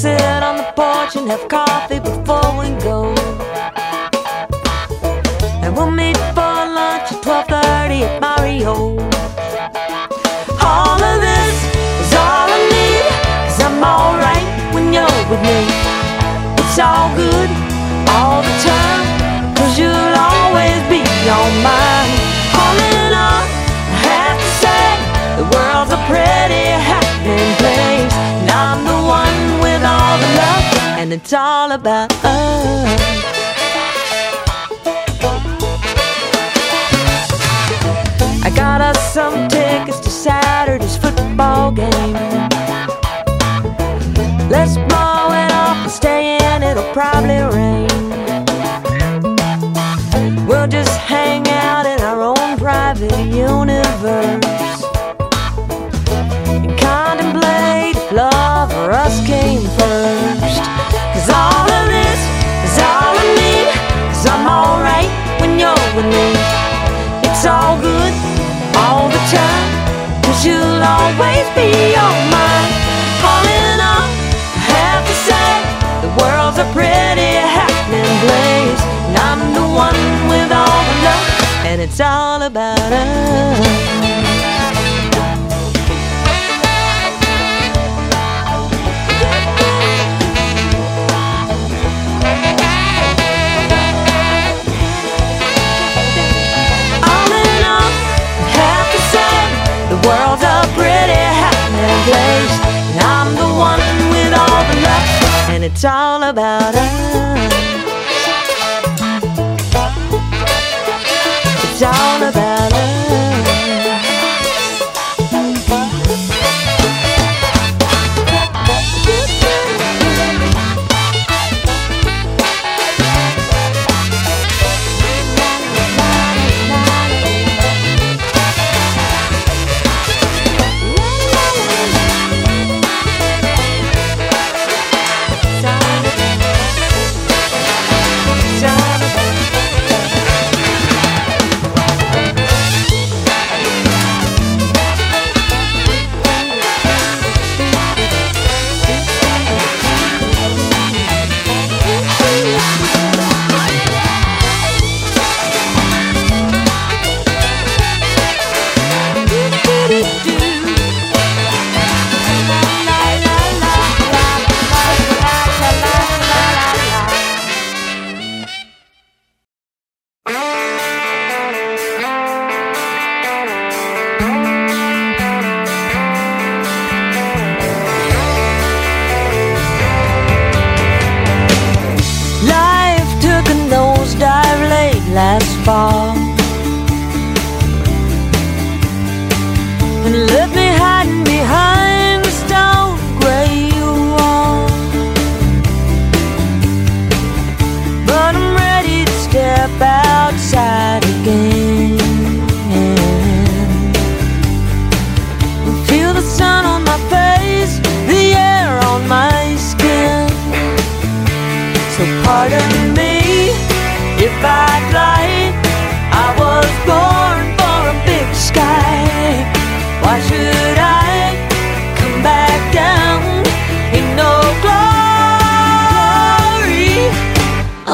sit on the porch and have coffee before we go. it's all about us. I got us some tickets to Saturday's football game. Let's blow it off and stay in, it'll probably rain. We'll just hang out in our own private universe. and it's all about us. All in all, half is said. The world's a pretty happening place And I'm the one with all the luck And it's all about us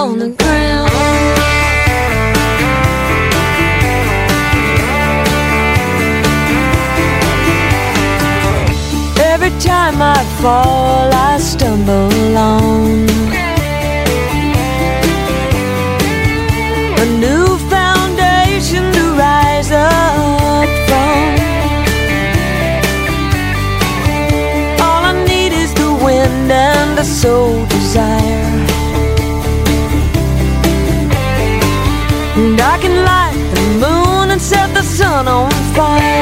Every time I fall, I stumble on a new foundation to rise up from. All I need is the wind and the soul desire. black and light, the moon and set the sun on fire.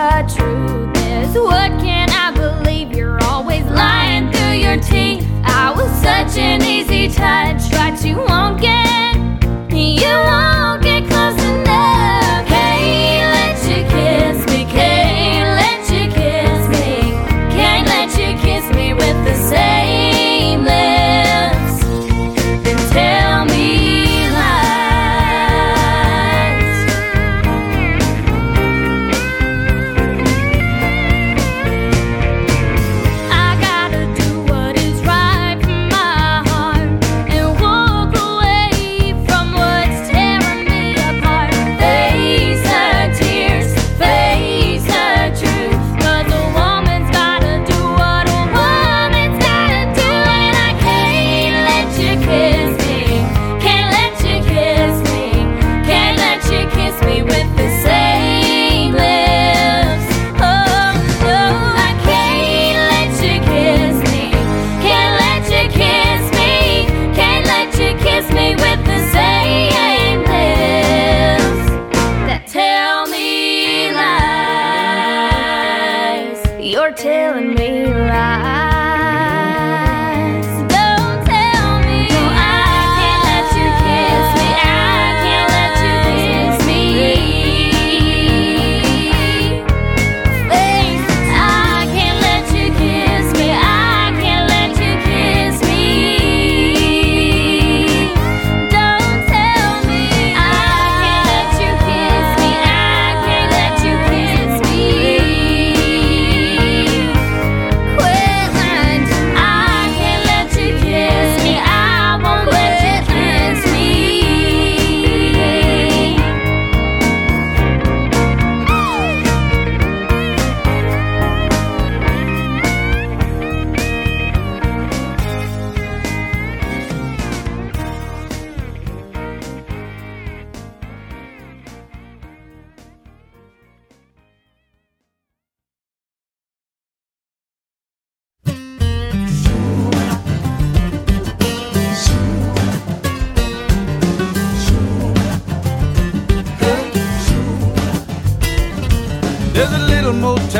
the truth is what can I believe? You're always lying through your teeth. I was such an easy touch, but you won't get.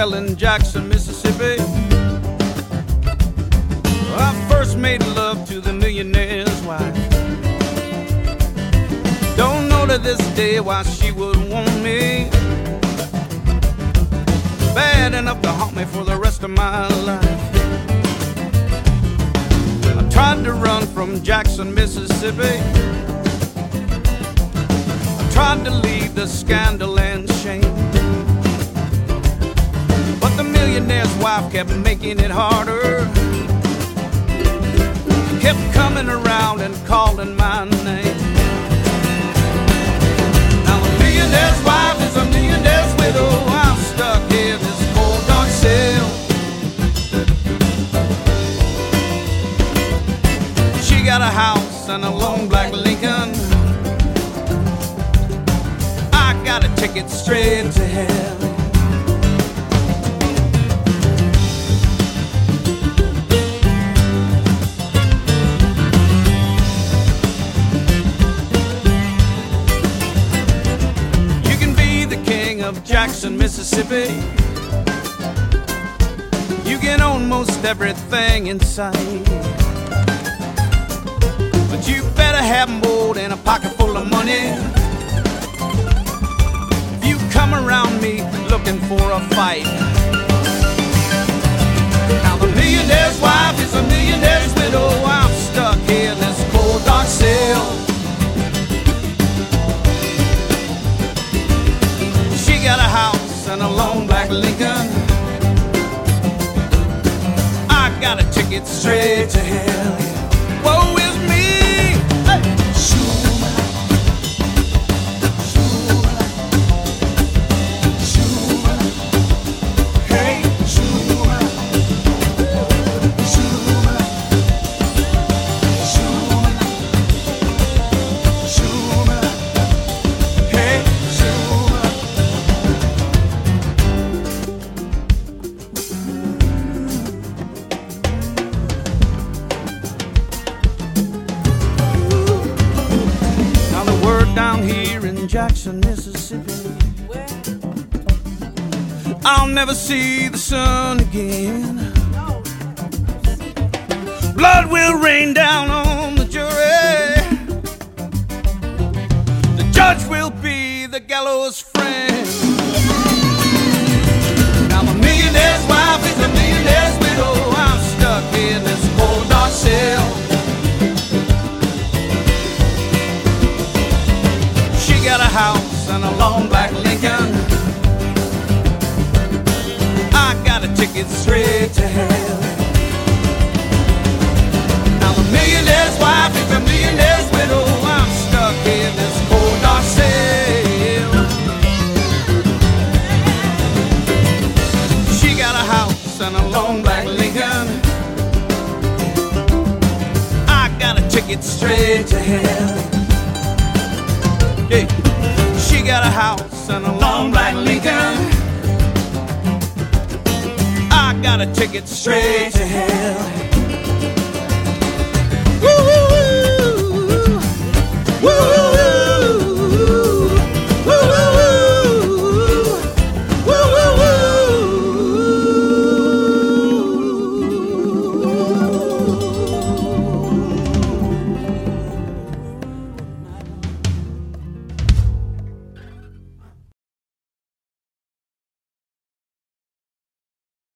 Hotel in Jackson, Mississippi. I first made love to the millionaire's wife. Don't know to this day why she would want me. Bad enough to haunt me for the rest of my life. I tried to run from Jackson, Mississippi. I tried to leave the scandal and shame. Millionaire's wife kept making it harder. Kept coming around and calling my name. Now the millionaire's wife is a millionaire's widow. I'm stuck here this cold dark cell. She got a house and a long black Lincoln. I got a ticket straight to hell. Mississippi. You get own most everything in sight. But you better have more than a pocket full of money. If you come around me looking for a fight. Now the millionaire's wife is a millionaire's widow. I'm stuck in this cold dark cell. Lincoln. I got a ticket straight to hell. In Jackson, Mississippi. I'll never see the sun again. Blood will rain down on the jury. The judge will be the gallows friend. Now the millionaire's wife is a millionaire's widow. I'm stuck in this cold dark cell. Got a house and a long black Lincoln. I got a ticket straight to hell. Now the millionaire's wife is a millionaire's widow. I'm stuck in this cold dark cell. She got a house and a long black Lincoln. I got a ticket straight to hell got a house and a long black Lincoln. I got a ticket straight to hell. Woo!